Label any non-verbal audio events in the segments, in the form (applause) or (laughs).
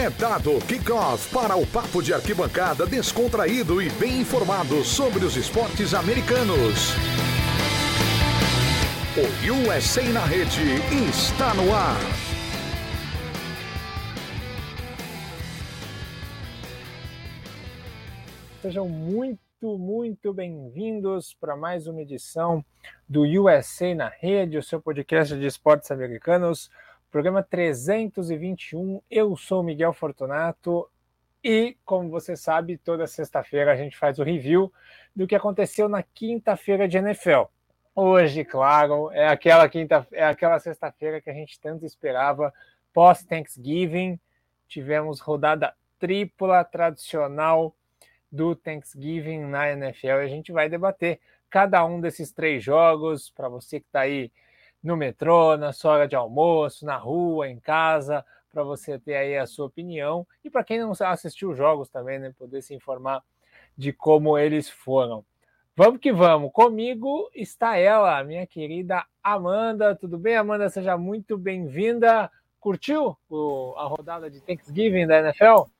É dado kickoff para o papo de arquibancada descontraído e bem informado sobre os esportes americanos. O USA na rede está no ar. Sejam muito, muito bem-vindos para mais uma edição do USA na Rede, o seu podcast de esportes americanos, programa 321. Eu sou Miguel Fortunato e, como você sabe, toda sexta-feira a gente faz o review do que aconteceu na quinta-feira de NFL. Hoje, claro, é aquela quinta, é aquela sexta-feira que a gente tanto esperava, pós Thanksgiving. Tivemos rodada tripla tradicional do Thanksgiving na NFL e a gente vai debater cada um desses três jogos para você que está aí no metrô, na sua hora de almoço, na rua, em casa, para você ter aí a sua opinião e para quem não assistiu os jogos também, né, poder se informar de como eles foram. Vamos que vamos. Comigo está ela, minha querida Amanda. Tudo bem, Amanda? Seja muito bem-vinda. Curtiu a rodada de Thanksgiving da NFL?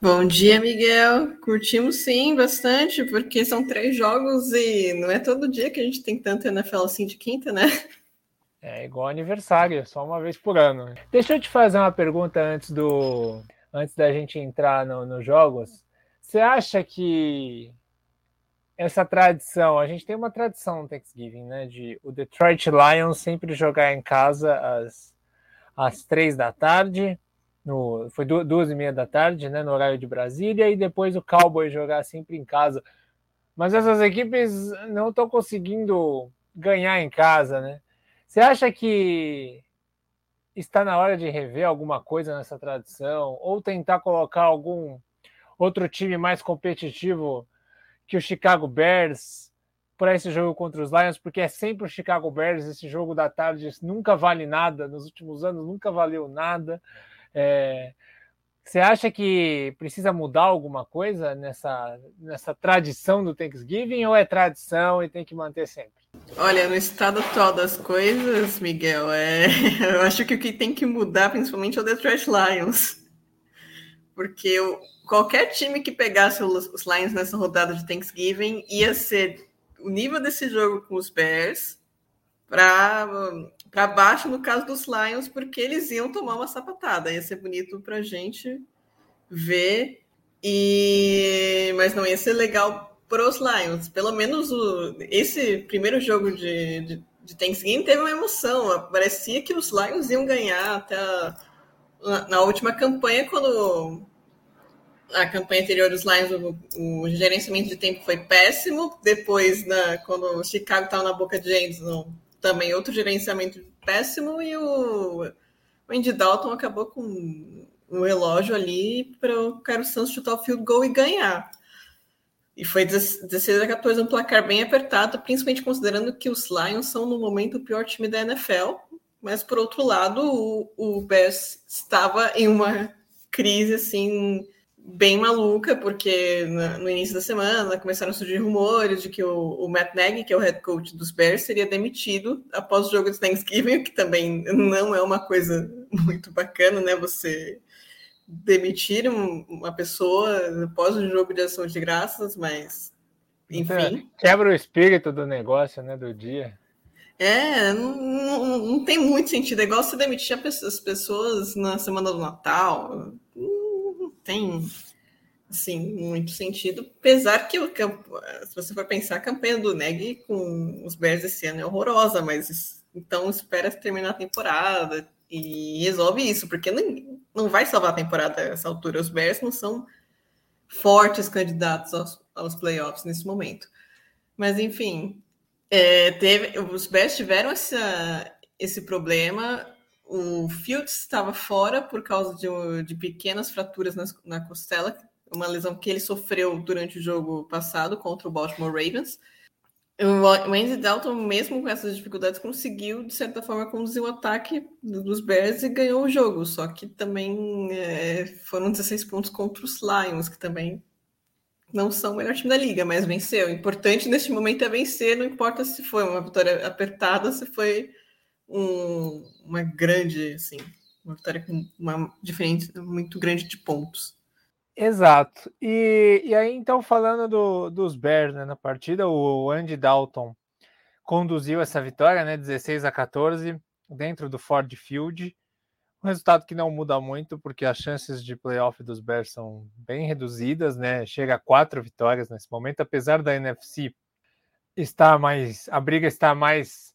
Bom dia, Miguel. Curtimos sim, bastante, porque são três jogos e não é todo dia que a gente tem tanto NFL assim de quinta, né? É igual aniversário, só uma vez por ano. Deixa eu te fazer uma pergunta antes do antes da gente entrar nos no jogos. Você acha que essa tradição, a gente tem uma tradição no Thanksgiving, né? De o Detroit Lions sempre jogar em casa às, às três da tarde no, foi duas e meia da tarde, né, no horário de Brasília, e depois o Cowboy jogar sempre em casa. Mas essas equipes não estão conseguindo ganhar em casa, né? Você acha que está na hora de rever alguma coisa nessa tradição ou tentar colocar algum outro time mais competitivo que o Chicago Bears para esse jogo contra os Lions, porque é sempre o Chicago Bears, esse jogo da tarde nunca vale nada, nos últimos anos nunca valeu nada. É, você acha que precisa mudar alguma coisa nessa, nessa tradição do Thanksgiving ou é tradição e tem que manter sempre? Olha, no estado atual das coisas, Miguel, é... (laughs) eu acho que o que tem que mudar principalmente é o Detroit Lions. Porque qualquer time que pegasse os Lions nessa rodada de Thanksgiving ia ser o nível desse jogo com os Bears para baixo no caso dos Lions, porque eles iam tomar uma sapatada. Ia ser bonito para gente ver, e mas não ia ser legal para os Lions. Pelo menos o... esse primeiro jogo de, de, de, Thanksgiving teve uma emoção. Parecia que os Lions iam ganhar até a... na, última campanha, quando a campanha anterior dos Lions, o, o, gerenciamento de tempo foi péssimo. Depois, na, quando o Chicago estava na boca de Anderson, também outro gerenciamento péssimo e o, o Andy Dalton acabou com um relógio ali para o Carlos Santos chutar o field goal e ganhar. E foi 16 a 14, um placar bem apertado, principalmente considerando que os Lions são no momento o pior time da NFL. Mas por outro lado, o, o Bears estava em uma crise assim bem maluca, porque no início da semana começaram a surgir rumores de que o, o, Matt Nagy, que é o head coach dos Bears, seria demitido após o jogo de Thanksgiving, que também não é uma coisa muito bacana, né? Você demitir uma pessoa após o jogo de ação de graças, mas enfim. Quebra o espírito do negócio, né? Do dia. É, não, não, não tem muito sentido. É igual você demitir as pessoas na semana do Natal tem assim, muito sentido, apesar que o se você for pensar, a campanha do Neg com os Bears esse ano é horrorosa, mas então espera terminar a temporada e resolve isso, porque não, não vai salvar a temporada essa altura. Os Bears não são fortes candidatos aos, aos playoffs nesse momento. Mas enfim, é, teve, os Bears tiveram essa, esse problema o Fields estava fora por causa de, de pequenas fraturas na, na, costela, uma lesão que ele sofreu durante o jogo passado contra o Baltimore Ravens. O Andy Dalton, mesmo com essas dificuldades, conseguiu, de certa forma, conduzir o ataque dos Bears e ganhou o jogo. Só que também é, foram 16 pontos contra os Lions, que também não são o melhor time da liga, mas venceu. O importante neste momento é vencer, não importa se foi uma vitória apertada, se foi um, uma grande assim, uma vitória com uma diferença muito grande de pontos. Exato. E, e aí, então, falando do, dos Bears né, na partida, o Andy Dalton conduziu essa vitória, né, 16 a 14, dentro do Ford Field. Um resultado que não muda muito, porque as chances de playoff dos Bears são bem reduzidas, né? Chega a quatro vitórias nesse momento, apesar da NFC estar mais. A briga está mais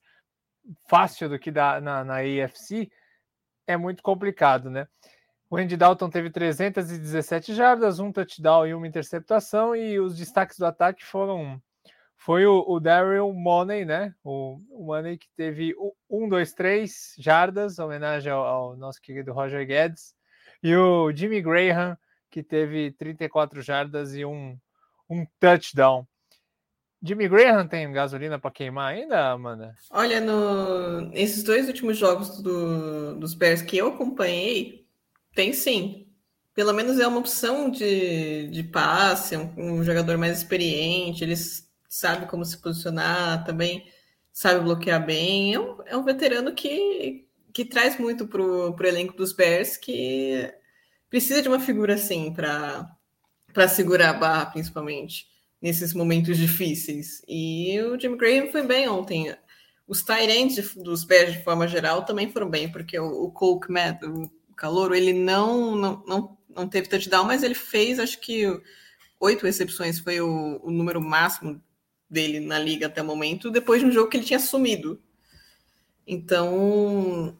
fácil do que da, na, na AFC, é muito complicado, né? O Andy Dalton teve 317 jardas, um touchdown e uma interceptação, e os destaques do ataque foram foi o, o Daryl Money, né? O, o Money que teve 1, 2, 3 jardas, homenagem ao, ao, nosso querido Roger Guedes, e o Jimmy Graham, que teve 34 jardas e um, um touchdown. Jimmy Graham tem gasolina para queimar ainda, Amanda? Olha, no... esses dois últimos jogos do... dos Bears que eu acompanhei, tem sim. Pelo menos é uma opção de, de passe, um, um jogador mais experiente, eles sabem como se posicionar, também sabe bloquear bem. É um, é um veterano que, que traz muito para o elenco dos Bears, que precisa de uma figura assim para segurar a barra, principalmente nesses momentos difíceis. E o Jim Graham foi bem ontem. Os Tyrants dos Bears, de forma geral, também foram bem, porque o, o Cole o Calouro, ele não, não, não, não teve touchdown, mas ele fez, acho que oito recepções foi o, o número máximo dele na liga até o momento, depois de um jogo que ele tinha sumido. Então,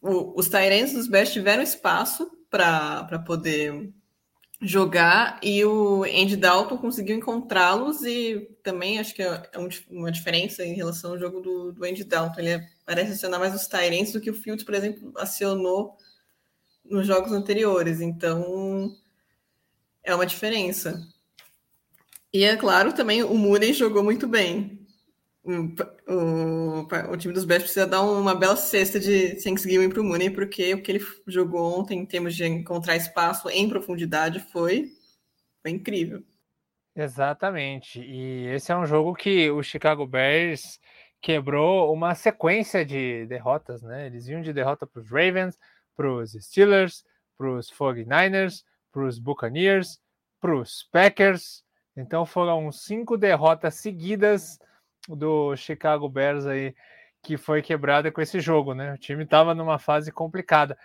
o, os Tyrants dos Bears tiveram espaço para poder jogar e o Andy Dalton conseguiu encontrá-los e também acho que é uma diferença em relação ao jogo do, do Andy Dalton. Ele é, parece acionar mais os Tyrants do que o Fields, por exemplo, acionou nos jogos anteriores. Então é uma diferença. E é claro, também o Mooney jogou muito bem o, o, time dos Bears precisa dar uma bela cesta de Thanksgiving para o Mooney, porque o que ele jogou ontem em termos de encontrar espaço em profundidade foi, foi incrível. Exatamente. E esse é um jogo que o Chicago Bears quebrou uma sequência de derrotas, né? Eles iam de derrota para os Ravens, para os Steelers, para os 49ers, para os Buccaneers, para os Packers. Então foram cinco derrotas seguidas do Chicago Bears aí que foi quebrada com esse jogo, né? O time estava numa fase complicada.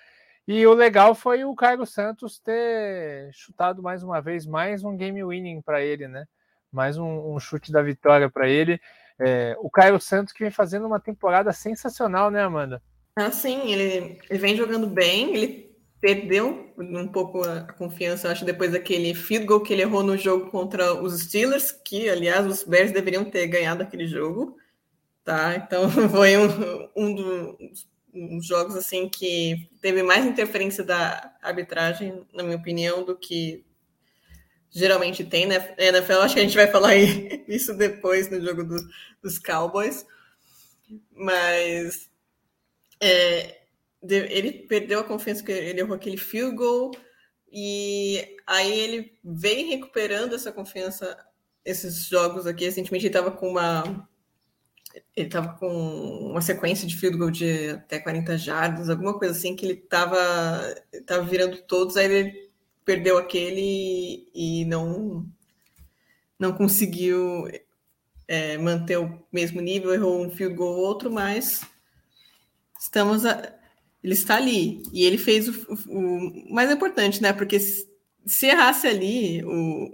E o legal foi o Caio Santos ter chutado mais uma vez mais um game winning para ele, né? Mais um, um chute da vitória para ele. É, o Caio Santos que vem fazendo uma temporada sensacional, né, Amanda? Ah, sim, ele, ele vem jogando bem, ele perdeu um pouco a confiança, acho, depois daquele field goal que ele errou no jogo contra os Steelers, que, aliás, os Bears deveriam ter ganhado aquele jogo, tá? Então, (laughs) foi um, um dos jogos, assim, que teve mais interferência da arbitragem, na minha opinião, do que geralmente tem, né? NFL, acho que a gente vai falar (laughs) isso depois no jogo do, dos Cowboys, mas... É, ele perdeu a confiança que ele errou aquele field goal e aí ele vem recuperando essa confiança esses jogos aqui. Recentemente ele estava com uma ele estava com uma sequência de field goal de até 40 jardas, alguma coisa assim que ele estava tava virando todos, aí ele perdeu aquele e não não conseguiu é, manter o mesmo nível, errou um field goal ou outro, mas estamos a, ele está ali. E ele fez o, o, o mais importante, né? Porque se, se errasse ali o,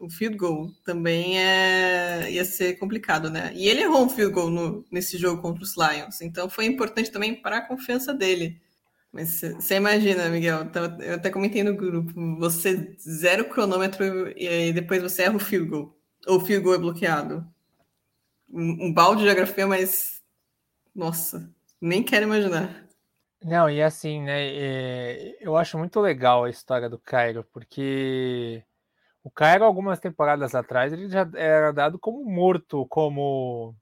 o, field goal, também é, ia ser complicado, né? E ele errou um field goal no, nesse jogo contra os Lions. Então foi importante também para a confiança dele. Mas você imagina, Miguel, eu até comentei no grupo, você zero cronômetro e depois você erra o field goal. Ou o field goal é bloqueado. Um, um balde de geografia, mas... Nossa, nem quero imaginar. Não, e assim, né? É, eu acho muito legal a história do Cairo, porque o Cairo, algumas temporadas atrás, ele já era dado como morto, como,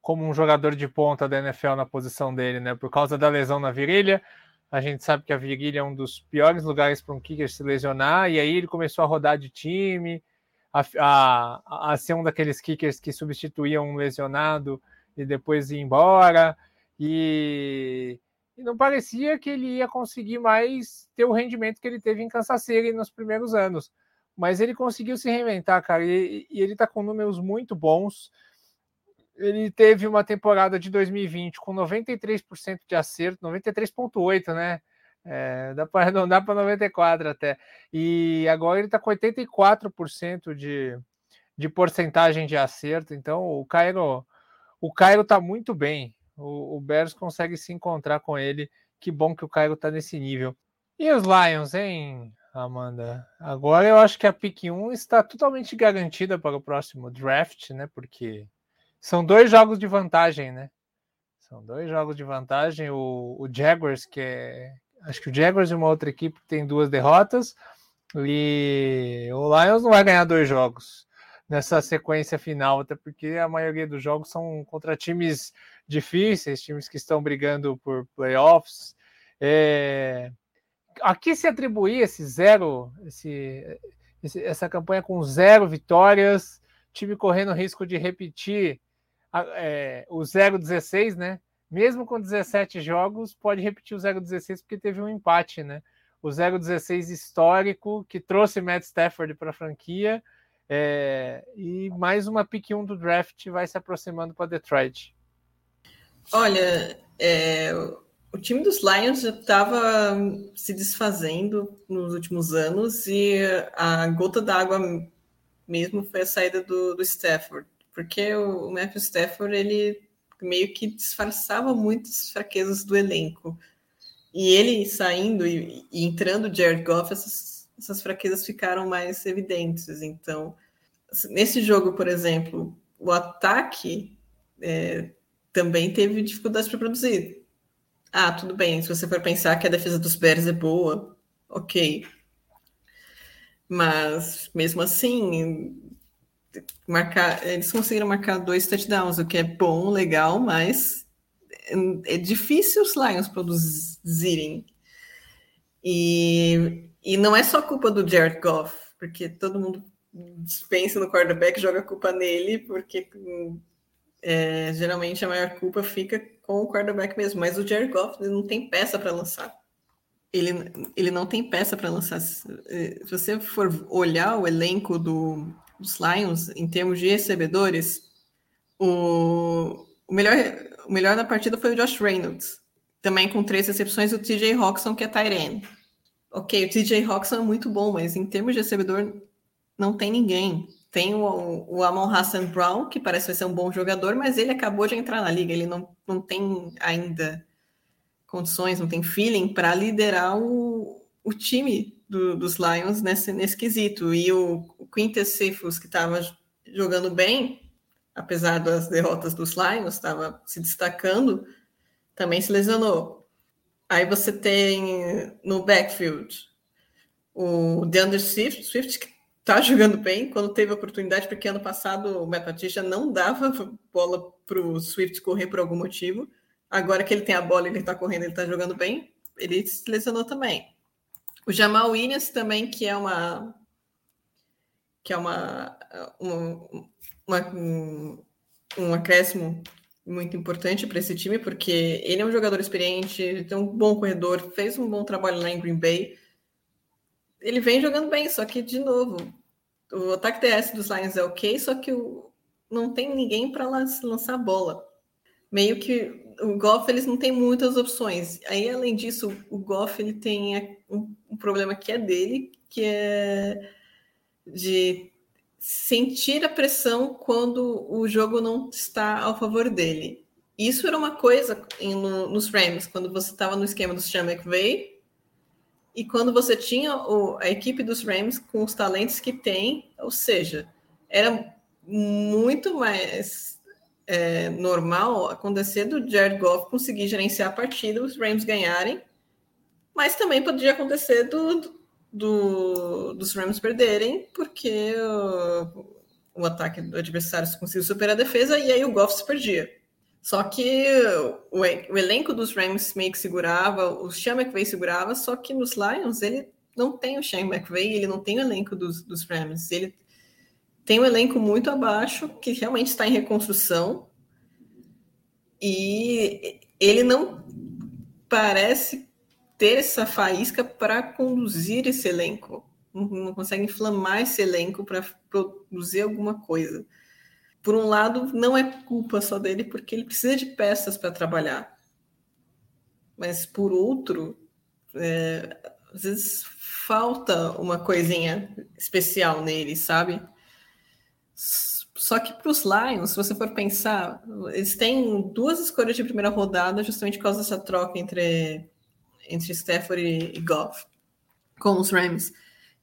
como um jogador de ponta da NFL na posição dele, né? Por causa da lesão na virilha. A gente sabe que a virilha é um dos piores lugares para um kicker se lesionar, e aí ele começou a rodar de time, a, a, a ser um daqueles kickers que substituíam um lesionado e depois ir embora. E e não parecia que ele ia conseguir mais ter o rendimento que ele teve em Kansas City nos primeiros anos. Mas ele conseguiu se reinventar, cara, e, e ele tá com números muito bons. Ele teve uma temporada de 2020 com 93% de acerto, 93,8%, né? É, dá para arredondar para 94 até. E agora ele está com 84% de, de porcentagem de acerto. Então o Cairo o Cairo está muito bem. O, o Bears consegue se encontrar com ele. Que bom que o Cairo está nesse nível. E os Lions, hein, Amanda? Agora eu acho que a pick 1 está totalmente garantida para o próximo draft, né? Porque são dois jogos de vantagem, né? São dois jogos de vantagem. O, o Jaguars, que é, acho que o Jaguars e uma outra equipe tem duas derrotas. E o Lions não vai ganhar dois jogos nessa sequência final, até porque a maioria dos jogos são contra times difíceis, times que estão brigando por playoffs. É... Aqui se atribuir esse zero, esse, esse, essa campanha com zero vitórias, time correndo risco de repetir é, o 0-16, né? mesmo com 17 jogos, pode repetir o 0-16 porque teve um empate, né? O 0-16 histórico que trouxe Matt Stafford para a franquia é, e mais uma pick 1 do draft vai se aproximando para Detroit. Olha, é, o time dos Lions já estava se desfazendo nos últimos anos e a gota d'água mesmo foi a saída do, do Stafford, porque o Matthew Stafford ele meio que disfarçava muitas fraquezas do elenco. E ele saindo e, e entrando Jared Goff, essas, essas fraquezas ficaram mais evidentes. Então, nesse jogo, por exemplo, o ataque é, também teve dificuldades para produzir. Ah, tudo bem, se você for pensar que a defesa dos Bears é boa, ok. Mas mesmo assim, marcar, eles conseguiram marcar dois touchdowns, o que é bom, legal, mas é difícil os Lions produzirem. E, e não é só culpa do Jared Goff, porque todo mundo pensa no quarterback, joga a culpa nele, porque é, geralmente a maior culpa fica com o quarterback mesmo. Mas o Jared Goff não tem peça para lançar. Ele, ele não tem peça para lançar. Se você for olhar o elenco do, dos Lions, em termos de recebedores, o, o, melhor, o melhor da partida foi o Josh Reynolds, também com três recepções, o TJ Hawkinson, que é Tyrion. Ok, o TJ Hawkinson é muito bom, mas em termos de recebedor, não tem ninguém. Tem o, o Amon Hassan Brown, que parece ser um bom jogador, mas ele acabou de entrar na liga, ele não, não tem ainda condições, não tem feeling para liderar o, o time do, dos Lions nesse, nesse quesito. E o, o Quintus Cephas, que estava jogando bem, apesar das derrotas dos Lions, estava se destacando, também se lesionou. Aí você tem no backfield o DeAndre Swift, Swift que está jogando bem quando teve oportunidade, porque ano passado o Patricia não dava bola para o Swift correr por algum motivo. Agora que ele tem a bola, ele está correndo, ele está jogando bem, ele se lesionou também. O Jamal Williams também, que é uma que é uma, um, uma, um, um acréscimo muito importante para esse time, porque ele é um jogador experiente, tem um bom corredor, fez um bom trabalho lá em Green Bay. Ele vem jogando bem, só que, de novo, o ataque TS dos Lions é ok, só que o, não tem ninguém para lançar a bola. Meio que o Goff eles não tem muitas opções. Aí, além disso, o Goff ele tem um, um, problema que é dele, que é de sentir a pressão quando o jogo não está ao favor dele. Isso era uma coisa em, no, nos Rams, quando você estava no esquema do Sean McVay, e quando você tinha o, a equipe dos Rams com os talentos que tem, ou seja, era muito mais é, normal acontecer do Jared Goff conseguir gerenciar a partida, os Rams ganharem, mas também poderia acontecer do, do dos Rams perderem, porque o, o ataque do adversário conseguiu superar a defesa e aí o Goff se perdia. Só que o, o elenco dos Rams meio que segurava, o Sean McVay segurava, só que nos Lions ele não tem o Sean McVay, ele não tem o elenco dos, dos Rams, ele tem um elenco muito abaixo, que realmente está em reconstrução, e ele não parece ter essa faísca para conduzir esse elenco. Não, não consegue inflamar esse elenco para produzir alguma coisa. Por um lado, não é culpa só dele, porque ele precisa de peças para trabalhar. Mas por outro, é, às vezes falta uma coisinha especial nele, sabe? Só que para os Lions, se você for pensar, eles têm duas escolhas de primeira rodada justamente por causa dessa troca entre, entre Stafford e Goff com os Rams.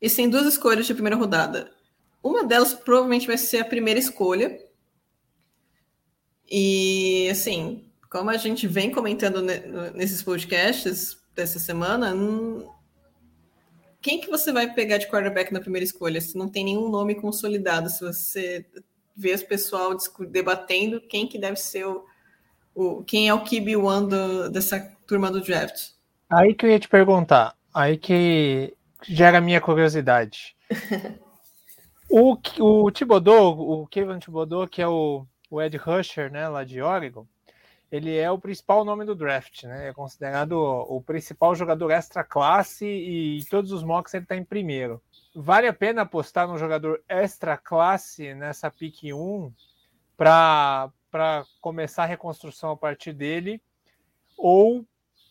Eles têm duas escolhas de primeira rodada. Uma delas provavelmente vai ser a primeira escolha. E, assim, como a gente vem comentando nesses podcasts dessa semana, quem que você vai pegar de quarterback na primeira escolha? Se não tem nenhum nome consolidado, se você vê o pessoal debatendo quem que deve ser o, o quem é o QB1 dessa turma do draft. Aí que eu ia te perguntar, aí que gera a minha curiosidade. (laughs) o, o Thibodeau, o Kevin Thibodeau, que é o, o Ed Rusher, né, lá de Oregon, ele é o principal nome do draft, né? É considerado o, principal jogador extra classe e todos os mocks ele está em primeiro. Vale a pena apostar num jogador extra classe nessa pick 1 para começar a reconstrução a partir dele? Ou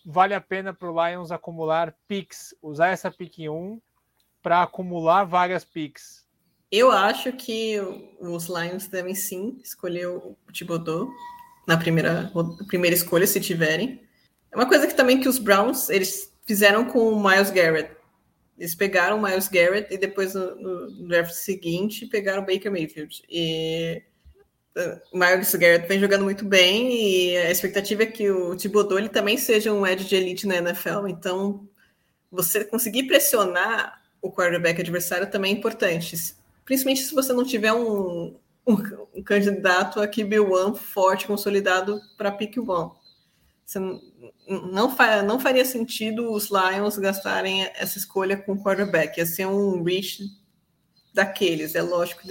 vale a pena para o Lions acumular picks, usar essa pick 1 para acumular várias picks? Eu acho que os Lions devem sim escolher o Thibodeau na primeira, primeira escolha, se tiverem. É uma coisa que também que os Browns eles fizeram com o Miles Garrett. Eles pegaram o Miles Garrett e depois no, no draft seguinte pegaram o Baker Mayfield. E uh, o Miles Garrett vem jogando muito bem e a expectativa é que o Thibodeau ele também seja um edge de elite na NFL. Então, você conseguir pressionar o quarterback adversário também é importante. Principalmente se você não tiver um, um, um candidato a QB1 forte, consolidado para pick 1. Você não, fa não faria sentido os Lions gastarem essa escolha com quarterback. Ia ser um reach daqueles. É lógico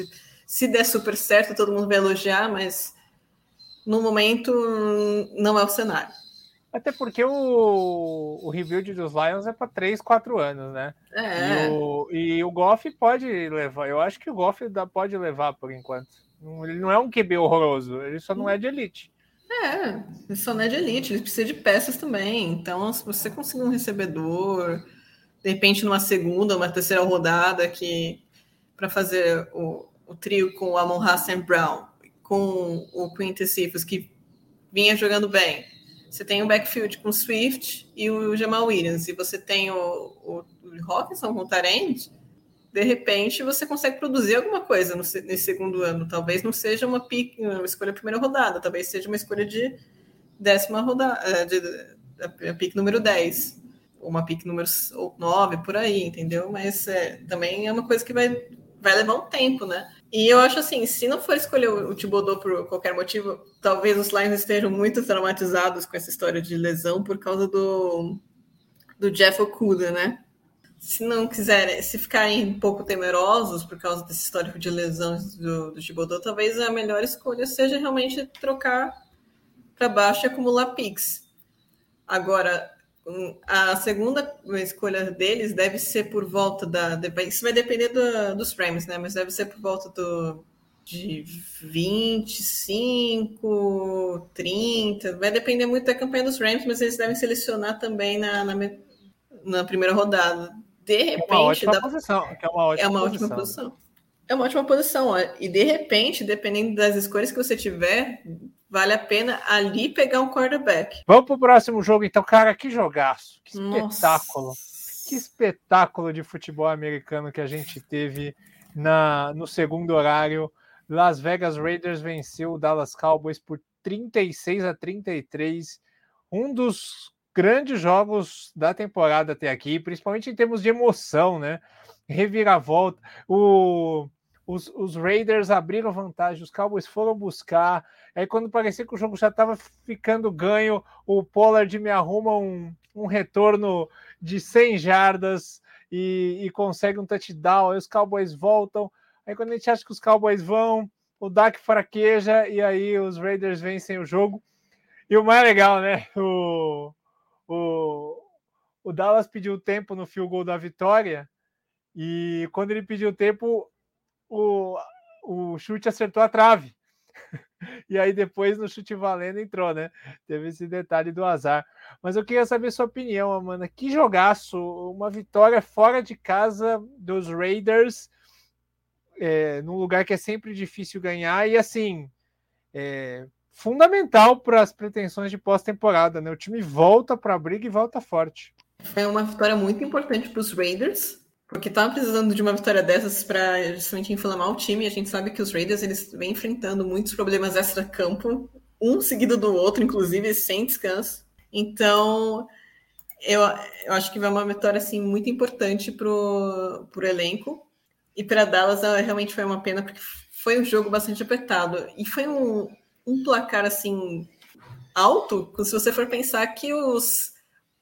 se der super certo, todo mundo vai elogiar, mas no momento não é o cenário. Até porque o, o rebuild dos Lions é para 3, 4 anos, né? É. E o, e o Goff pode levar. Eu acho que o Goff dá, pode levar por enquanto. Ele não é um QB horroroso, ele só não é de elite. É, ele só não é de elite, ele precisa de peças também. Então, se você conseguir um recebedor, de repente numa segunda, uma terceira rodada que para fazer o, o, trio com o Amon Hassan Brown, com o Quintus Cephas, que vinha jogando bem você tem o backfield com o Swift e o Jamal Williams, e você tem o, o, Hawkinson com o Tarend, de repente você consegue produzir alguma coisa no, nesse segundo ano. Talvez não seja uma, pick, uma escolha primeira rodada, talvez seja uma escolha de décima rodada, eh, de, de pick número 10, ou uma pick número 9, por aí, entendeu? Mas é, também é uma coisa que vai, vai levar um tempo, né? E eu acho assim, se não for escolher o Thibodeau por qualquer motivo, talvez os Lions estejam muito traumatizados com essa história de lesão por causa do, do Jeff Okuda, né? Se não quiserem, se ficarem um pouco temerosos por causa desse histórico de lesões do, do Thibodeau, talvez a melhor escolha seja realmente trocar para baixo e acumular picks. Agora, a segunda escolha deles deve ser por volta da. Isso vai depender do, dos frames, né? Mas deve ser por volta do, de 25, 30. Vai depender muito da campanha dos Rams, mas eles devem selecionar também na, na, na primeira rodada. De repente. É uma ótima dá... posição. é uma ótima, é uma posição. ótima posição. É uma ótima posição. Ó. E de repente, dependendo das escolhas que você tiver, vale a pena ali pegar um quarterback. Vamos pro próximo jogo, então, cara, que jogaço, que espetáculo. Nossa. Que espetáculo de futebol americano que a gente teve na, no segundo horário. Las Vegas Raiders venceu o Dallas Cowboys por 36 a 33. Um dos grandes jogos da temporada até aqui, principalmente em termos de emoção, né? Reviravolta. O os, os Raiders abriram vantagem, os Cowboys foram buscar. Aí, quando parecia que o jogo já estava ficando ganho, o Pollard me arruma um, um retorno de 100 jardas e, e consegue um touchdown. Aí os Cowboys voltam. Aí, quando a gente acha que os Cowboys vão, o Dak fraqueja e aí os Raiders vencem o jogo. E o mais legal, né? O, o, o Dallas pediu tempo no field goal da vitória e quando ele pediu tempo, o, o chute acertou a trave. (laughs) e aí depois no chute valendo entrou, né? Teve esse detalhe do azar. Mas eu queria saber sua opinião, Amanda. Que jogaço! Uma vitória fora de casa dos Raiders, é, num lugar que é sempre difícil ganhar, e assim, é, fundamental para as pretensões de pós-temporada, né? O time volta para a briga e volta forte. Foi uma vitória muito importante para os Raiders, porque estavam precisando de uma vitória dessas para justamente inflamar o time. A gente sabe que os Raiders eles vêm enfrentando muitos problemas extra-campo, um seguido do outro, inclusive sem descanso. Então, eu, eu acho que vai uma vitória assim muito importante para o elenco. E para Dallas realmente foi uma pena, porque foi um jogo bastante apertado. E foi um, um placar assim alto, se você for pensar que os,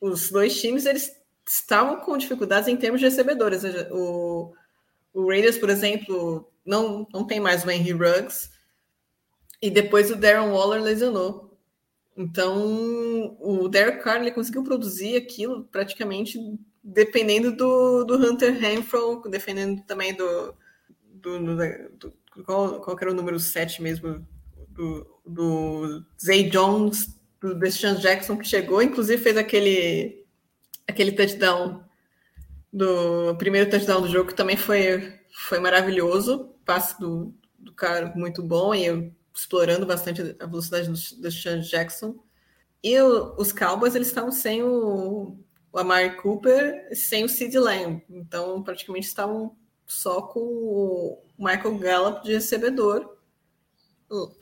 os dois times eles estavam com dificuldades em termos de recebedores. O, o Raiders, por exemplo, não, não tem mais o Henry Ruggs, e depois o Darren Waller lesionou. Então, o Derek Carr ele conseguiu produzir aquilo praticamente dependendo do, do Hunter Renfro, dependendo também do, do, do, do qual, qual era o número 7 mesmo, do, do Zay Jones, do Deshaun Jackson, que chegou, inclusive fez aquele, aquele touchdown do primeiro touchdown do jogo, também foi, foi maravilhoso, passe do, do cara muito bom e explorando bastante a velocidade do, do Sean Jackson. E o, os Cowboys, eles estavam sem o, o Amari Cooper, sem o Sid Lamb. Então, praticamente estavam só com o Michael Gallup de recebedor.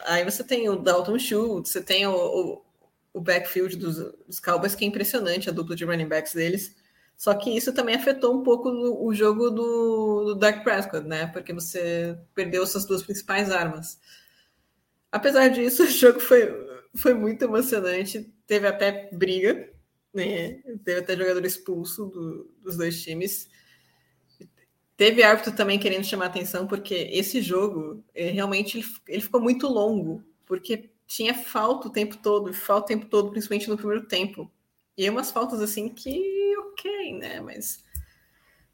Aí você tem o Dalton Schultz, você tem o, o backfield dos, dos, Cowboys, que é impressionante, a dupla de running backs deles. Só que isso também afetou um pouco o, jogo do, do Dak Prescott, né? Porque você perdeu suas duas principais armas. Apesar disso, (laughs) o jogo foi, foi muito emocionante. Teve até briga, né? Teve até jogador expulso do, dos dois times. Teve árbitro também querendo chamar atenção, porque esse jogo é, realmente ele, ele ficou muito longo, porque tinha falta o tempo todo, falta o tempo todo, principalmente no primeiro tempo. E umas faltas assim que, ok, né? Mas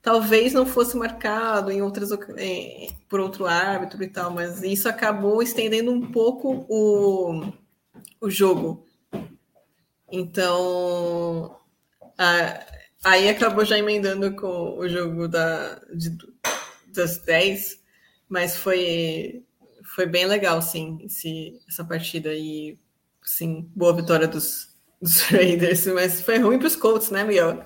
talvez não fosse marcado em outras em, por outro árbitro e tal, mas isso acabou estendendo um pouco o, o jogo. Então, a, Aí acabou já emendando com o jogo da, de, das 10, mas foi, foi bem legal, sim, esse, essa partida. E, sim, boa vitória dos, dos (laughs) Raiders, mas foi ruim para os Colts, né, Miguel?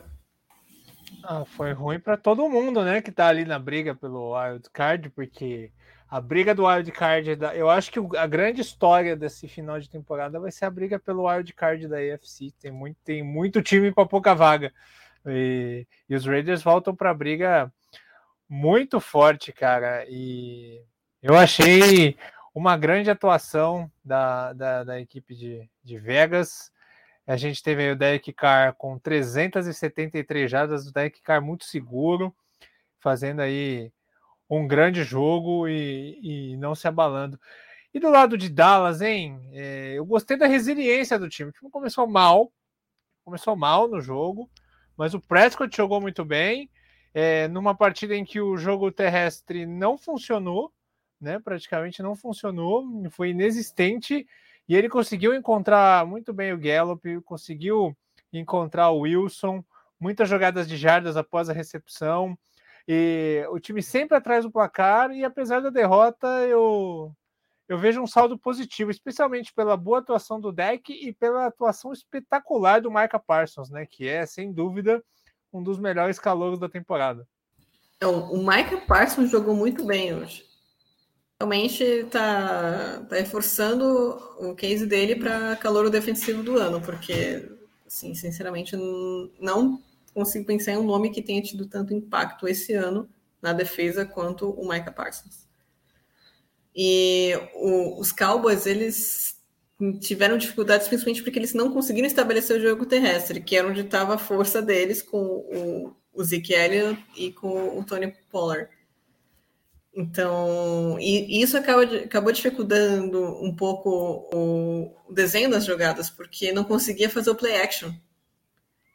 Ah, foi ruim para todo mundo, né, que tá ali na briga pelo Wild Card, porque a briga do Wild Card, eu acho que a grande história desse final de temporada vai ser a briga pelo Wild Card da AFC. Tem muito, tem muito time para pouca vaga. E, e os Raiders voltam para a briga muito forte, cara. E eu achei uma grande atuação da, da, da equipe de, de Vegas. A gente teve o Derek Carr com 373 jardas, o Derek Carr muito seguro, fazendo aí um grande jogo e, e não se abalando. E do lado de Dallas, hein? É, eu gostei da resiliência do time. O time começou mal, começou mal no jogo, mas o Prescott jogou muito bem. É, numa partida em que o jogo terrestre não funcionou, né? Praticamente não funcionou, foi inexistente. E ele conseguiu encontrar muito bem o Gallup, conseguiu encontrar o Wilson, muitas jogadas de jardas após a recepção. E o time sempre atrás do placar, e apesar da derrota, eu eu vejo um saldo positivo, especialmente pela boa atuação do deck e pela atuação espetacular do Micah Parsons, né? Que é, sem dúvida, um dos melhores calouros da temporada. Então, o Micah Parsons jogou muito bem hoje. Realmente está tá reforçando o case dele para calor defensivo do ano, porque, assim, sinceramente, não consigo pensar em um nome que tenha tido tanto impacto esse ano na defesa quanto o Micah Parsons. E o, os Cowboys, eles tiveram dificuldades principalmente porque eles não conseguiram estabelecer o jogo terrestre, que era onde estava a força deles com o, o Zeke Elliott e com o Tony Pollard. Então, e, isso acaba, acabou dificultando um pouco o, o, desenho das jogadas, porque não conseguia fazer o play action.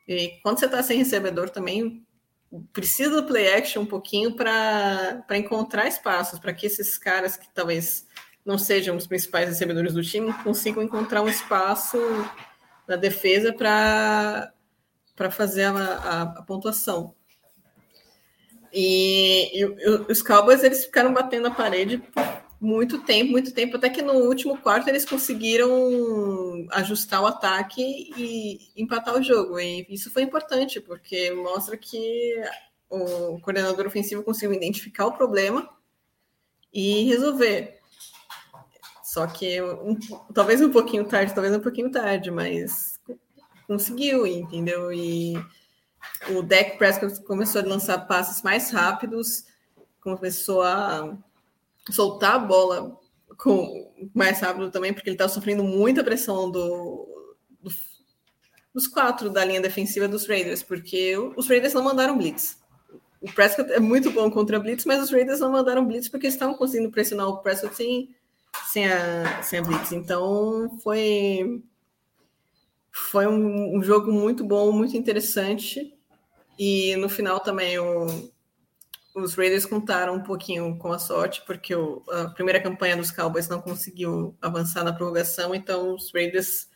E quando você está sem recebedor também, precisa do play action um pouquinho para encontrar espaços, para que esses caras que talvez não sejam os principais recebedores do time consigam encontrar um espaço na defesa para fazer a, a, a pontuação. E, e, os Cowboys eles ficaram batendo a parede por muito tempo, muito tempo, até que no último quarto eles conseguiram ajustar o ataque e empatar o jogo. E isso foi importante, porque mostra que o coordenador ofensivo conseguiu identificar o problema e resolver. Só que um, talvez um pouquinho tarde, talvez um pouquinho tarde, mas conseguiu, entendeu? E o deck Prescott começou a lançar passes mais rápidos, começou a soltar a bola com mais rápido também, porque ele estava sofrendo muita pressão do, do, dos quatro da linha defensiva dos Raiders, porque os Raiders não mandaram blitz. O Prescott é muito bom contra blitz, mas os Raiders não mandaram blitz porque estavam conseguindo pressionar o Prescott sem, sem, a, sem a blitz. Então foi foi um, um, jogo muito bom, muito interessante. E no final também o, os Raiders contaram um pouquinho com a sorte, porque o, a primeira campanha dos Cowboys não conseguiu avançar na prorrogação, então os Raiders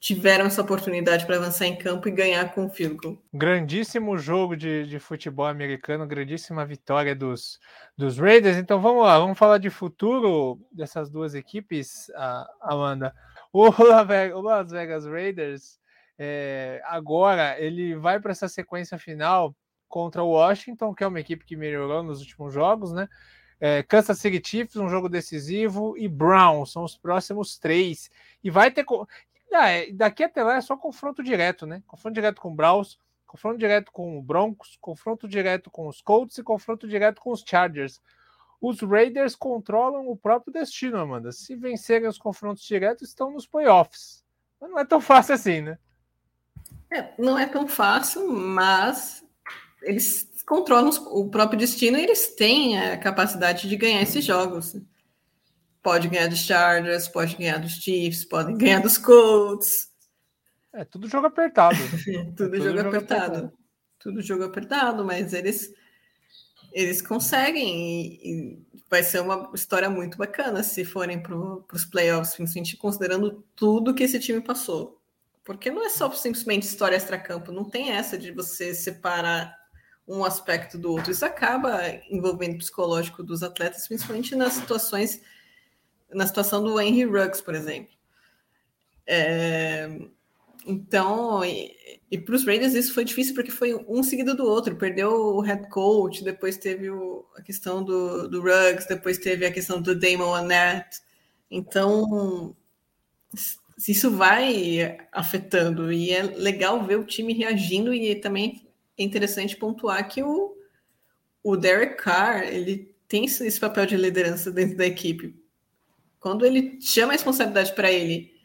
tiveram essa oportunidade para avançar em campo e ganhar com o field goal. Grandíssimo jogo de, de futebol americano, grandíssima vitória dos, dos Raiders. Então vamos lá, vamos falar de futuro dessas duas equipes, Amanda. O Las Vegas Raiders, é, agora ele vai para essa sequência final contra o Washington, que é uma equipe que melhorou nos últimos jogos, né? É, Kansas City Chiefs, um jogo decisivo, e Brown são os próximos três. E vai ter. Ah, é, daqui até lá é só confronto direto, né? Confronto direto com o Browns, confronto direto com o Broncos, confronto direto com os Colts e confronto direto com os Chargers os Raiders controlam o próprio destino, Amanda. Se vencerem os confrontos diretos, estão nos playoffs. Mas não é tão (laughs) fácil assim, né? É, não é tão fácil, mas eles controlam o próprio destino e eles têm a capacidade de ganhar esses jogos. Pode ganhar dos Chargers, pode ganhar dos Chiefs, podem ganhar dos Colts. É tudo jogo apertado. (laughs) tudo, tudo, jogo, jogo apertado. apertado. Tudo jogo apertado, mas eles eles conseguem e, vai ser uma história muito bacana se forem para os playoffs, principalmente considerando tudo que esse time passou. Porque não é só simplesmente história extra-campo, não tem essa de você separar um aspecto do outro. Isso acaba envolvendo o psicológico dos atletas, principalmente nas situações, na situação do Henry Ruggs, por exemplo. É, então, e, e para os Raiders isso foi difícil porque foi um seguido do outro. Perdeu o head coach, depois teve o, a questão do, do Ruggs, depois teve a questão do Damon Annette. Então, isso vai afetando. E é legal ver o time reagindo e também é interessante pontuar que o, o Derek Carr, ele tem esse papel de liderança dentro da equipe. Quando ele chama a responsabilidade para ele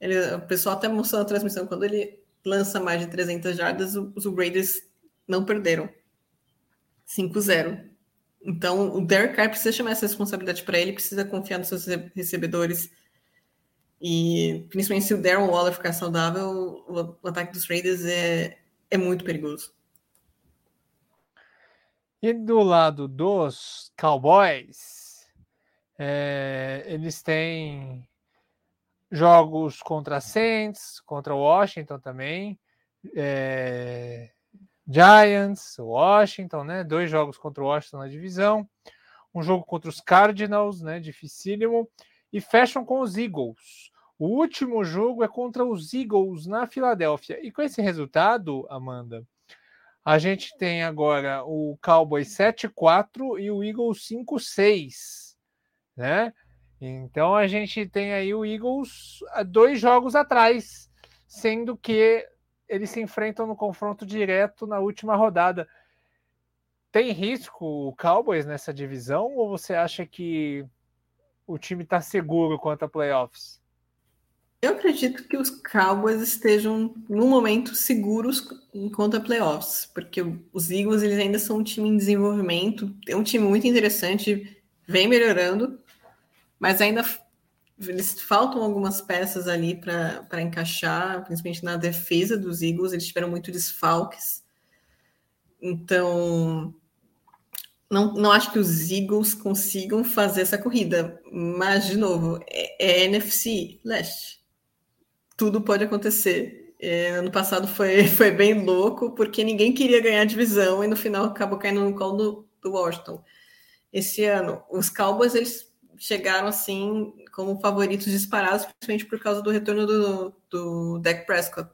ele, o pessoal até mostrou na transmissão, quando ele lança mais de 300 jardas, os Raiders não perderam. 5-0. Então, o Derek Carr precisa chamar essa responsabilidade para ele, precisa confiar nos seus recebedores. E, principalmente se o Darren Waller ficar saudável, o, o ataque dos Raiders é, é muito perigoso. E do lado dos Cowboys, é, eles têm jogos contra Saints, contra Washington também, é, Giants, Washington, né? Dois jogos contra o Washington na divisão, um jogo contra os Cardinals, né? Dificílimo, e fecham com os Eagles. O último jogo é contra os Eagles na Filadélfia. E com esse resultado, Amanda, a gente tem agora o Cowboys 7-4 e o Eagles 5-6, né? Então a gente tem aí o Eagles dois jogos atrás, sendo que eles se enfrentam no confronto direto na última rodada. Tem risco o Cowboys nessa divisão ou você acha que o time está seguro quanto a playoffs? Eu acredito que os Cowboys estejam no momento seguros enquanto a playoffs, porque os Eagles eles ainda são um time em desenvolvimento, é um time muito interessante, vem melhorando, mas ainda eles faltam algumas peças ali para encaixar, principalmente na defesa dos Eagles, eles tiveram muito desfalques. Então, não, não acho que os Eagles consigam fazer essa corrida, mas, de novo, é, é NFC leste. Tudo pode acontecer. É, ano passado foi, (laughs) foi bem louco, porque ninguém queria ganhar a divisão e no final acabou caindo no colo do, do Washington. Esse ano, os Cowboys eles chegaram assim como favoritos disparados, principalmente por causa do retorno do, do Dak Prescott.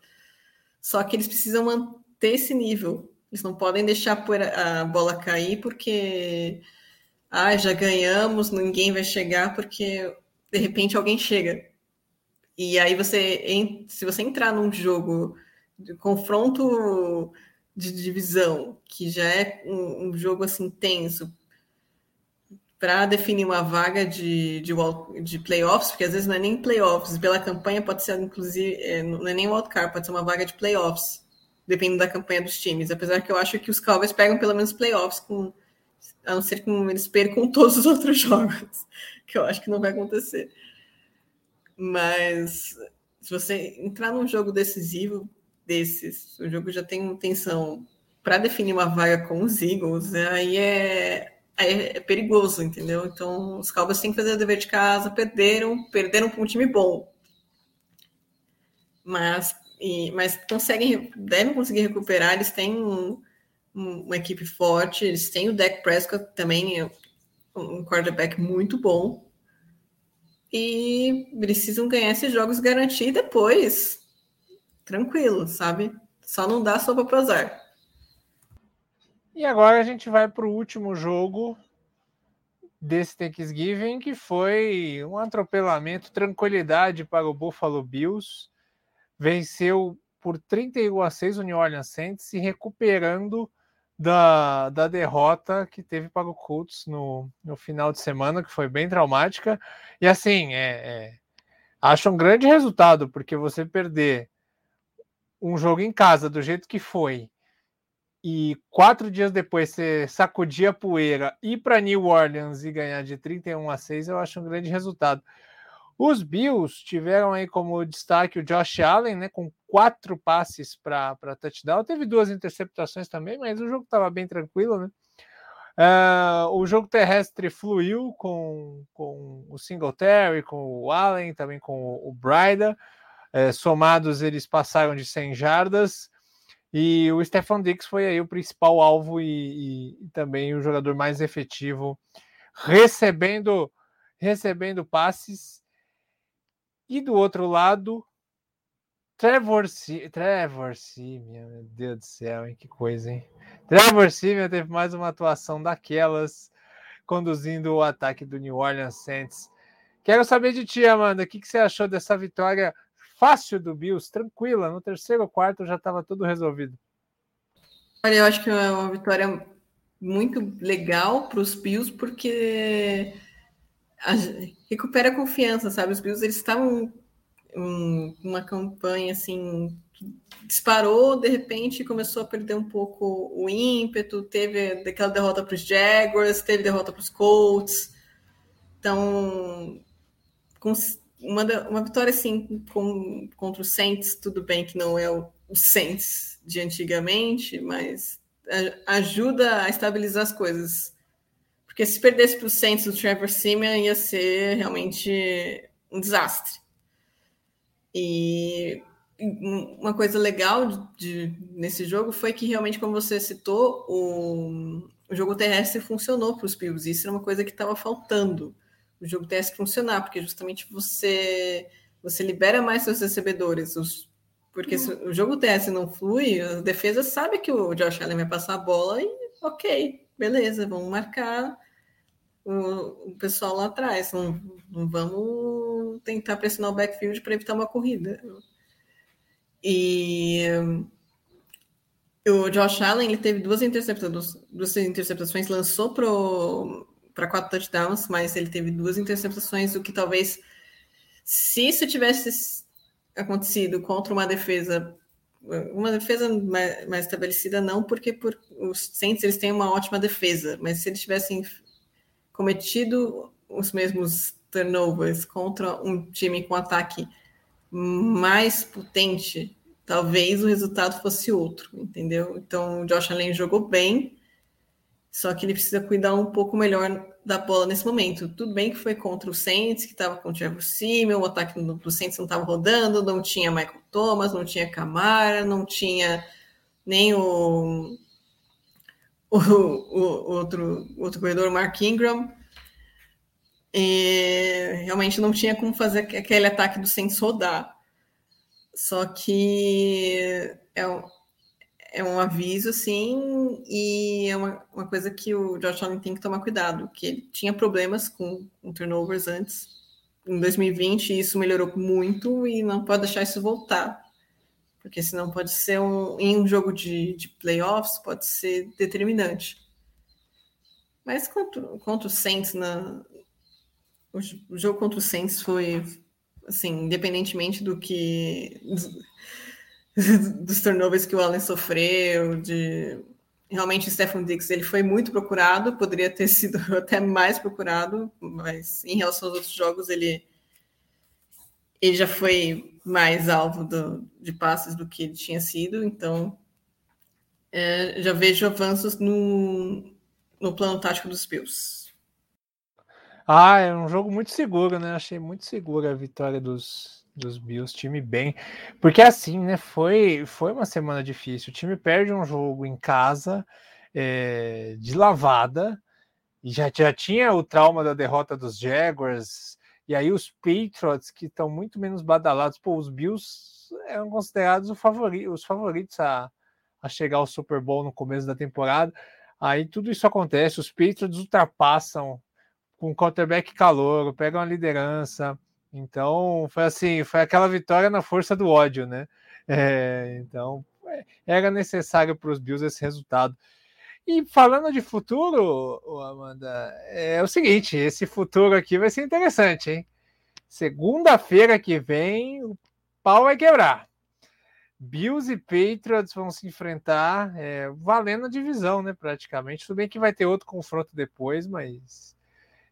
Só que eles precisam manter esse nível. Eles não podem deixar a bola cair porque ah, já ganhamos, ninguém vai chegar porque de repente alguém chega. E aí você, se você entrar num jogo de confronto de divisão, que já é um, um jogo assim tenso, para definir uma vaga de, de, de, playoffs, porque às vezes não é nem playoffs, pela campanha pode ser, inclusive, é, não é nem wildcard, pode ser uma vaga de playoffs, dependendo da campanha dos times. Apesar que eu acho que os Cowboys pegam pelo menos playoffs, com, a não ser que eles percam (laughs) todos os outros jogos, que eu acho que não vai acontecer. Mas se você entrar num jogo decisivo desses, o jogo já tem tensão para definir uma vaga com os Eagles, aí é é, é perigoso, entendeu? Então, os Cowboys têm que fazer o dever de casa, perderam, perderam para um time bom. Mas, e, mas conseguem, devem conseguir recuperar, eles têm um, um, uma equipe forte, eles têm o Dak Prescott também, um quarterback muito bom. E precisam ganhar esses jogos garantir depois, tranquilo, sabe? Só não dá sopa para azar. E agora a gente vai para o último jogo desse Thanksgiving, que foi um atropelamento, tranquilidade para o Buffalo Bills. Venceu por 31 a 6 o New Orleans Saints, se recuperando da, da derrota que teve para o Colts no, no final de semana, que foi bem traumática. E assim, é, é, acho um grande resultado, porque você perder um jogo em casa do jeito que foi e quatro dias depois você sacudir a poeira, ir para New Orleans e ganhar de 31 a 6, eu acho um grande resultado. Os Bills tiveram aí como destaque o Josh Allen, né, com quatro passes para touchdown. Teve duas interceptações também, mas o jogo estava bem tranquilo, né? Uh, o jogo terrestre fluiu com, com o Singletary, com o Allen, também com o, o. Uh, somados, eles passaram de 100 jardas. E o Stefan Dix foi aí o principal alvo e, e, e, também o jogador mais efetivo, recebendo recebendo passes. E do outro lado, Trevor, Trevor Simeon, meu Deus do céu, hein? que coisa, hein? Trevor Simeon teve mais uma atuação daquelas, conduzindo o ataque do New Orleans Saints. Quero saber de ti, Amanda, o que, que você achou dessa vitória fácil do Bills, tranquila. No terceiro ou quarto já estava tudo resolvido. Olha, eu acho que é uma vitória muito legal para os Bills, porque recupera a confiança, sabe? Os Bills eles estavam em uma campanha assim disparou de repente começou a perder um pouco o ímpeto teve aquela derrota para os Jaguars teve derrota para os Colts então uma, uma vitória assim com, contra o Saints, tudo bem que não é o, o Saints de antigamente, mas ajuda a estabilizar as coisas. Porque se perdesse para o Saints do Trevor Simeon ia ser realmente um desastre. E uma coisa legal de, de, nesse jogo foi que realmente, como você citou, o, o jogo terrestre funcionou para os Bills. Isso era uma coisa que estava faltando o jogo TS funcionar, porque justamente você você libera mais seus recebedores, os, porque se o jogo TS não flui, a defesa sabe que o Josh Allen vai passar a bola e ok, beleza, vamos marcar o, o pessoal lá atrás, não, não vamos tentar pressionar o backfield para evitar uma corrida. E o Josh Allen ele teve duas interceptações, duas interceptações, lançou pro para quatro touchdowns, mas ele teve duas interceptações, o que talvez, se isso tivesse acontecido contra uma defesa, uma defesa mais, mais estabelecida, não, porque por, os Saints eles têm uma ótima defesa, mas se eles tivessem cometido os mesmos turnovers contra um time com ataque mais potente, talvez o resultado fosse outro, entendeu? Então o Josh Allen jogou bem, só que ele precisa cuidar um pouco melhor da bola nesse momento. Tudo bem que foi contra o Saints, que estava com o Trevor Simeon, o ataque do Saints não estava rodando, não tinha Michael Thomas, não tinha Camara, não tinha nem o, (laughs) o, o outro, outro corredor, Mark Ingram. E realmente não tinha como fazer aquele ataque do Saints rodar. Só que é, é um aviso, sim, e é uma, uma coisa que o Josh Allen tem que tomar cuidado, que ele tinha problemas com, com turnovers antes, em 2020, e isso melhorou muito, e não pode deixar isso voltar, porque senão pode ser um, em um jogo de, de playoffs, pode ser determinante. Mas contra, contra o Saints, na, o, o jogo contra o Saints foi, assim, independentemente do que (laughs) dos turnovers que o Allen sofreu, de realmente o Stephen Diggs ele foi muito procurado, poderia ter (laughs) sido até mais procurado, mas em relação aos outros jogos ele ele já foi mais alvo do, de passes do que ele tinha sido, então é, já vejo avanços no, no plano tático dos Bills. Ah, é um jogo muito seguro, né? Achei muito segura a vitória dos, dos Bills, time bem. Porque assim, né? Foi, foi uma semana difícil. O time perde um jogo em casa é, de lavada. E já, já tinha o trauma da derrota dos Jaguars. E aí os Patriots, que estão muito menos badalados. Pô, os Bills eram considerados favori, os favoritos a, a chegar ao Super Bowl no começo da temporada. Aí tudo isso acontece. Os Patriots ultrapassam com o quarterback calor, pegam a liderança então, foi assim, foi aquela vitória na força do ódio, né? É, então, é, era necessário para os Bills esse resultado. E falando de futuro, Amanda, é o seguinte: esse futuro aqui vai ser interessante, hein? Segunda-feira que vem, o pau vai quebrar. Bills e Patriots vão se enfrentar, é, valendo a divisão, né? Praticamente. Tudo bem que vai ter outro confronto depois, mas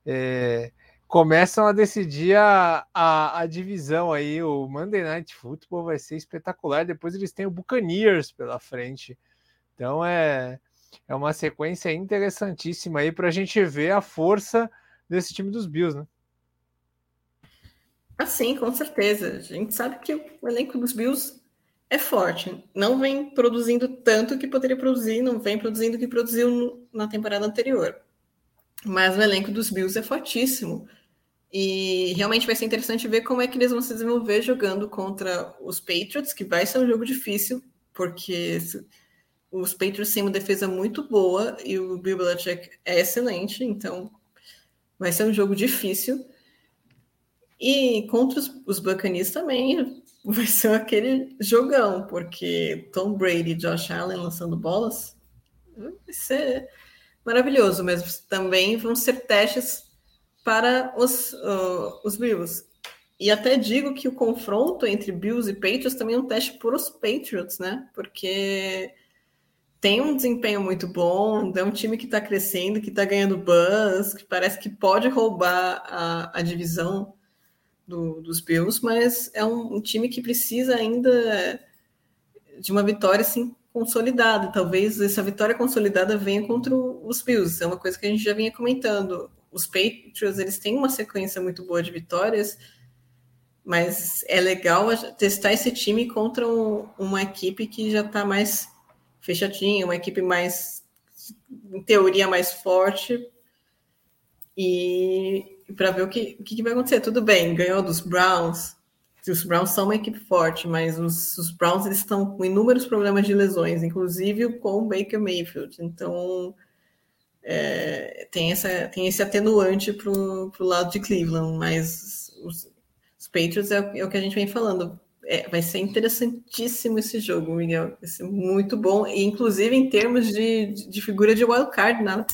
é, começam a decidir a, a, a, divisão aí. O Monday Night Football vai ser espetacular. Depois eles têm o Buccaneers pela frente. Então é, é uma sequência interessantíssima aí para a gente ver a força desse time dos Bills, né? Ah, sim, com certeza. A gente sabe que o elenco dos Bills é forte. Não vem produzindo tanto que poderia produzir, não vem produzindo o que produziu na temporada anterior. Mas o elenco dos Bills é fortíssimo. E realmente vai ser interessante ver como é que eles vão se desenvolver jogando contra os Patriots, que vai ser um jogo difícil, porque os Patriots têm uma defesa muito boa e o Bill Belichick é excelente, então vai ser um jogo difícil. E contra os, os Buccaneers também (laughs) vai ser aquele jogão, porque Tom Brady e Josh Allen lançando bolas vai ser maravilhoso, mas também vão ser testes para os, uh, os Bills. E até digo que o confronto entre Bills e Patriots também é um teste para os Patriots, né? Porque tem um desempenho muito bom, é um time que está crescendo, que está ganhando buzz, que parece que pode roubar a, a divisão do, dos Bills, mas é um, um, time que precisa ainda de uma vitória assim, consolidada. Talvez essa vitória consolidada venha contra os Bills. É uma coisa que a gente já vinha comentando os Patriots eles têm uma sequência muito boa de vitórias, mas é legal testar esse time contra um, uma equipe que já está mais fechadinha, uma equipe mais, em teoria, mais forte. E para ver o que, o que vai acontecer. Tudo bem, ganhou dos Browns. Os Browns são uma equipe forte, mas os, os Browns eles estão com inúmeros problemas de lesões, inclusive com o Baker Mayfield. Então, é, tem, essa, tem esse atenuante para o lado de Cleveland, mas os, os Patriots é, é, o que a gente vem falando. É, vai ser interessantíssimo esse jogo, Miguel. Vai ser muito bom, e inclusive em termos de, de figura de wildcard, né?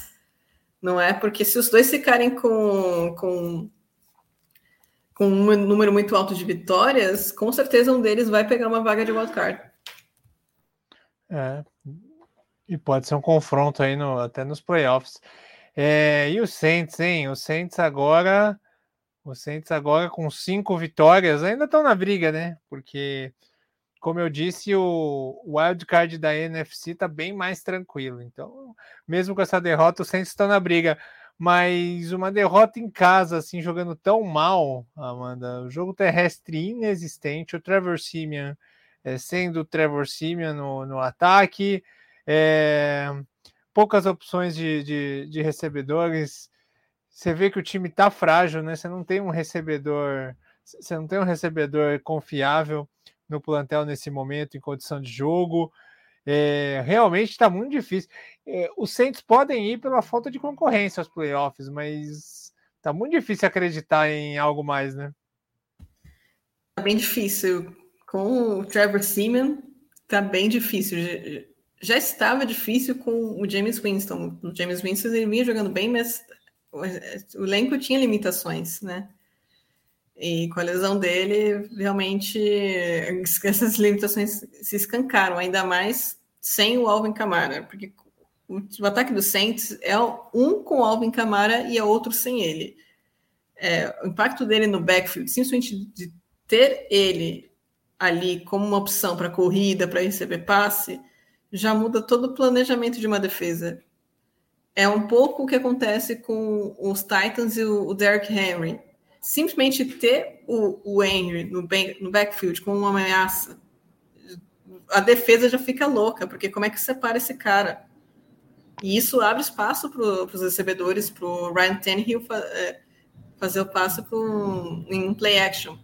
não é? Porque se os dois ficarem com, com, com um número muito alto de vitórias, com certeza um deles vai pegar uma vaga de wildcard. É, e pode ser um confronto aí no, até nos playoffs. É, e o Saints, hein? O Saints agora O Saints agora com cinco vitórias ainda estão na briga, né? Porque, como eu disse, o wildcard da NFC está bem mais tranquilo. Então, mesmo com essa derrota, o Saints está na briga. Mas uma derrota em casa, assim, jogando tão mal, Amanda, o jogo terrestre inexistente, o Trevor Simeon é, sendo o Trevor Simeon no, no ataque, é, poucas opções de, de, de recebedores você vê que o time tá frágil, né? Você não tem um recebedor, você não tem um recebedor confiável no plantel nesse momento, em condição de jogo. É, realmente está muito difícil. É, os Saints podem ir pela falta de concorrência aos playoffs, mas tá muito difícil acreditar em algo mais, né? Tá bem difícil. Com o Trevor Seaman, tá bem difícil. Já estava difícil com o James Winston. O James Winston ele vinha jogando bem, mas o elenco tinha limitações, né? E com a lesão dele, realmente (laughs) essas limitações se escancaram, ainda mais sem o Alvin Kamara, porque o, ataque do Saints é um com o Alvin Kamara e é outro sem ele. É, o impacto dele no backfield, simplesmente de ter ele ali como uma opção para corrida, para receber passe, já muda todo o planejamento de uma defesa é um pouco o que acontece com os Titans e o, o Derrick Henry. Simplesmente ter o, o Henry no, no backfield como uma ameaça, a defesa já fica louca, porque como é que separa esse cara? E isso abre espaço para os recebedores, para o Ryan Tannehill fa é, fazer o passe um, em um play action.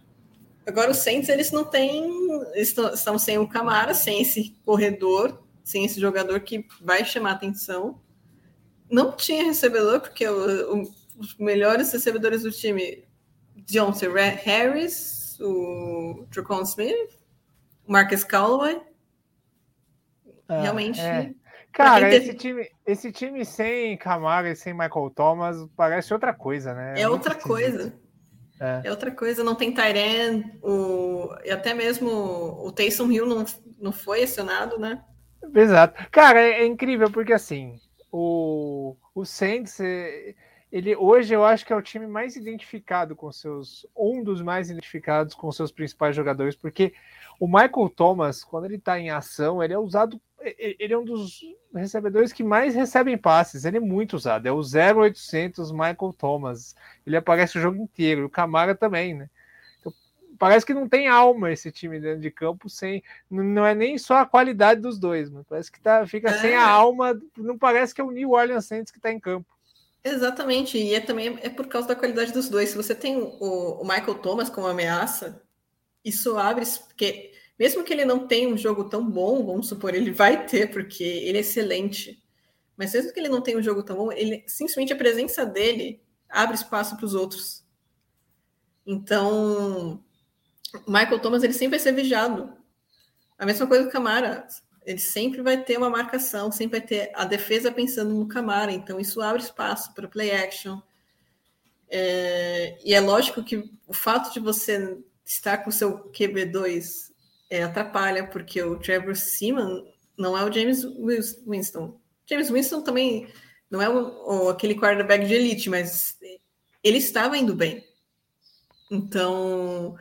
Agora, os Saints, eles não têm, eles estão sem o Camara, sem esse corredor, sem esse jogador que vai chamar atenção não tinha recebedor, porque o, o, os melhores recebedores do time, Johnson Harris, o Tracon Smith, o Marcus Calloway. Ah, Realmente. É. Cara, teve... esse, time, esse time sem Camara e sem Michael Thomas parece outra coisa, né? É, é outra coisa. É. é. outra coisa, não tem Tyren, o e até mesmo o Taysom Hill não, não foi acionado, né? Exato. Cara, é, é incrível porque assim, o, o Saints, eh, ele hoje eu acho que é o time mais identificado com seus, um dos mais identificados com seus principais jogadores, porque o Michael Thomas, quando ele está em ação, ele é usado, ele é um dos recebedores que mais recebem passes, ele é muito usado, é o 0800 Michael Thomas, ele aparece o jogo inteiro, o Camara também, né? Parece que não tem alma esse time dentro de campo sem não é nem só a qualidade dos dois, mas parece que tá, fica é. sem a alma, não parece que é o New Orleans Saints que está em campo. Exatamente, e é também é por causa da qualidade dos dois. Se você tem o, o Michael Thomas como ameaça, isso abre porque mesmo que ele não tenha um jogo tão bom, vamos supor, ele vai ter porque ele é excelente. Mas mesmo que ele não tenha um jogo tão bom, ele simplesmente a presença dele abre espaço para os outros. Então, Michael Thomas ele sempre vai ser vigiado. A mesma coisa do Camara. Ele sempre vai ter uma marcação, sempre vai ter a defesa pensando no Camara. Então, isso abre espaço para play action. É, e é lógico que o fato de você estar com o seu QB2 é, atrapalha, porque o Trevor Seaman não é o James Winston. James Winston também não é o, o, aquele quarterback de elite, mas ele estava indo bem. Então,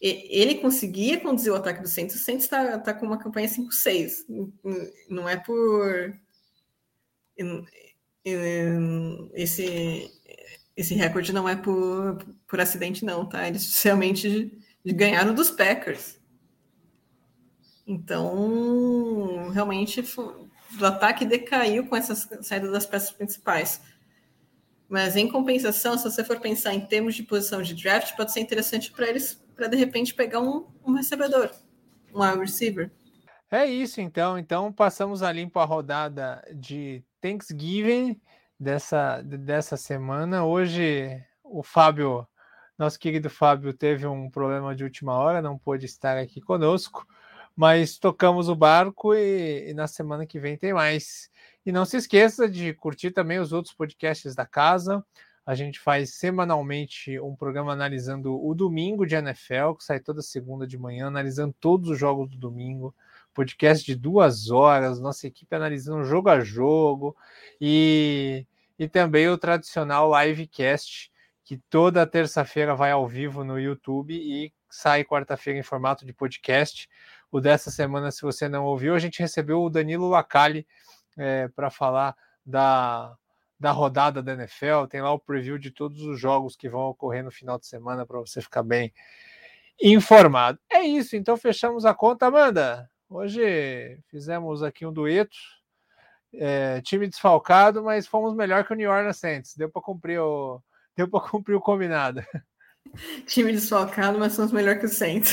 ele conseguia conduzir o ataque do Santos. O Santos está tá com uma campanha 5-6. Não é por. Esse, esse recorde não é por, por acidente, não, tá? Eles realmente ganharam dos Packers. Então, realmente, o ataque decaiu com essa saída das peças principais. Mas, em compensação, se você for pensar em termos de posição de draft, pode ser interessante para eles para de repente pegar um, um recebedor, um wide receiver. É isso, então. Então passamos a limpo a rodada de Thanksgiving dessa, dessa semana. Hoje o Fábio, nosso querido Fábio, teve um problema de última hora, não pôde estar aqui conosco, mas tocamos o barco e, e na semana que vem tem mais. E não se esqueça de curtir também os outros podcasts da casa. A gente faz semanalmente um programa analisando o domingo de NFL, que sai toda segunda de manhã, analisando todos os jogos do domingo. Podcast de duas horas, nossa equipe analisando jogo a jogo. E, e também o tradicional livecast, que toda terça-feira vai ao vivo no YouTube e sai quarta-feira em formato de podcast. O dessa semana, se você não ouviu, a gente recebeu o Danilo Lacali é, para falar da, da rodada da NFL. Tem lá o preview de todos os jogos que vão ocorrer no final de semana para você ficar bem informado. É isso, então fechamos a conta, Amanda. Hoje fizemos aqui um dueto. É, time desfalcado, mas fomos melhor que o New Orleans Saints. Deu para cumprir o (laughs) deu para cumprir o combinado. Time desfalcado, mas somos melhor que o Saints.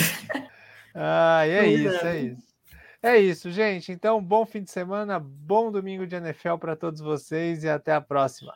Ah, é isso, é isso. É isso, gente. Então, bom fim de semana, bom domingo de NFL para todos vocês e até a próxima.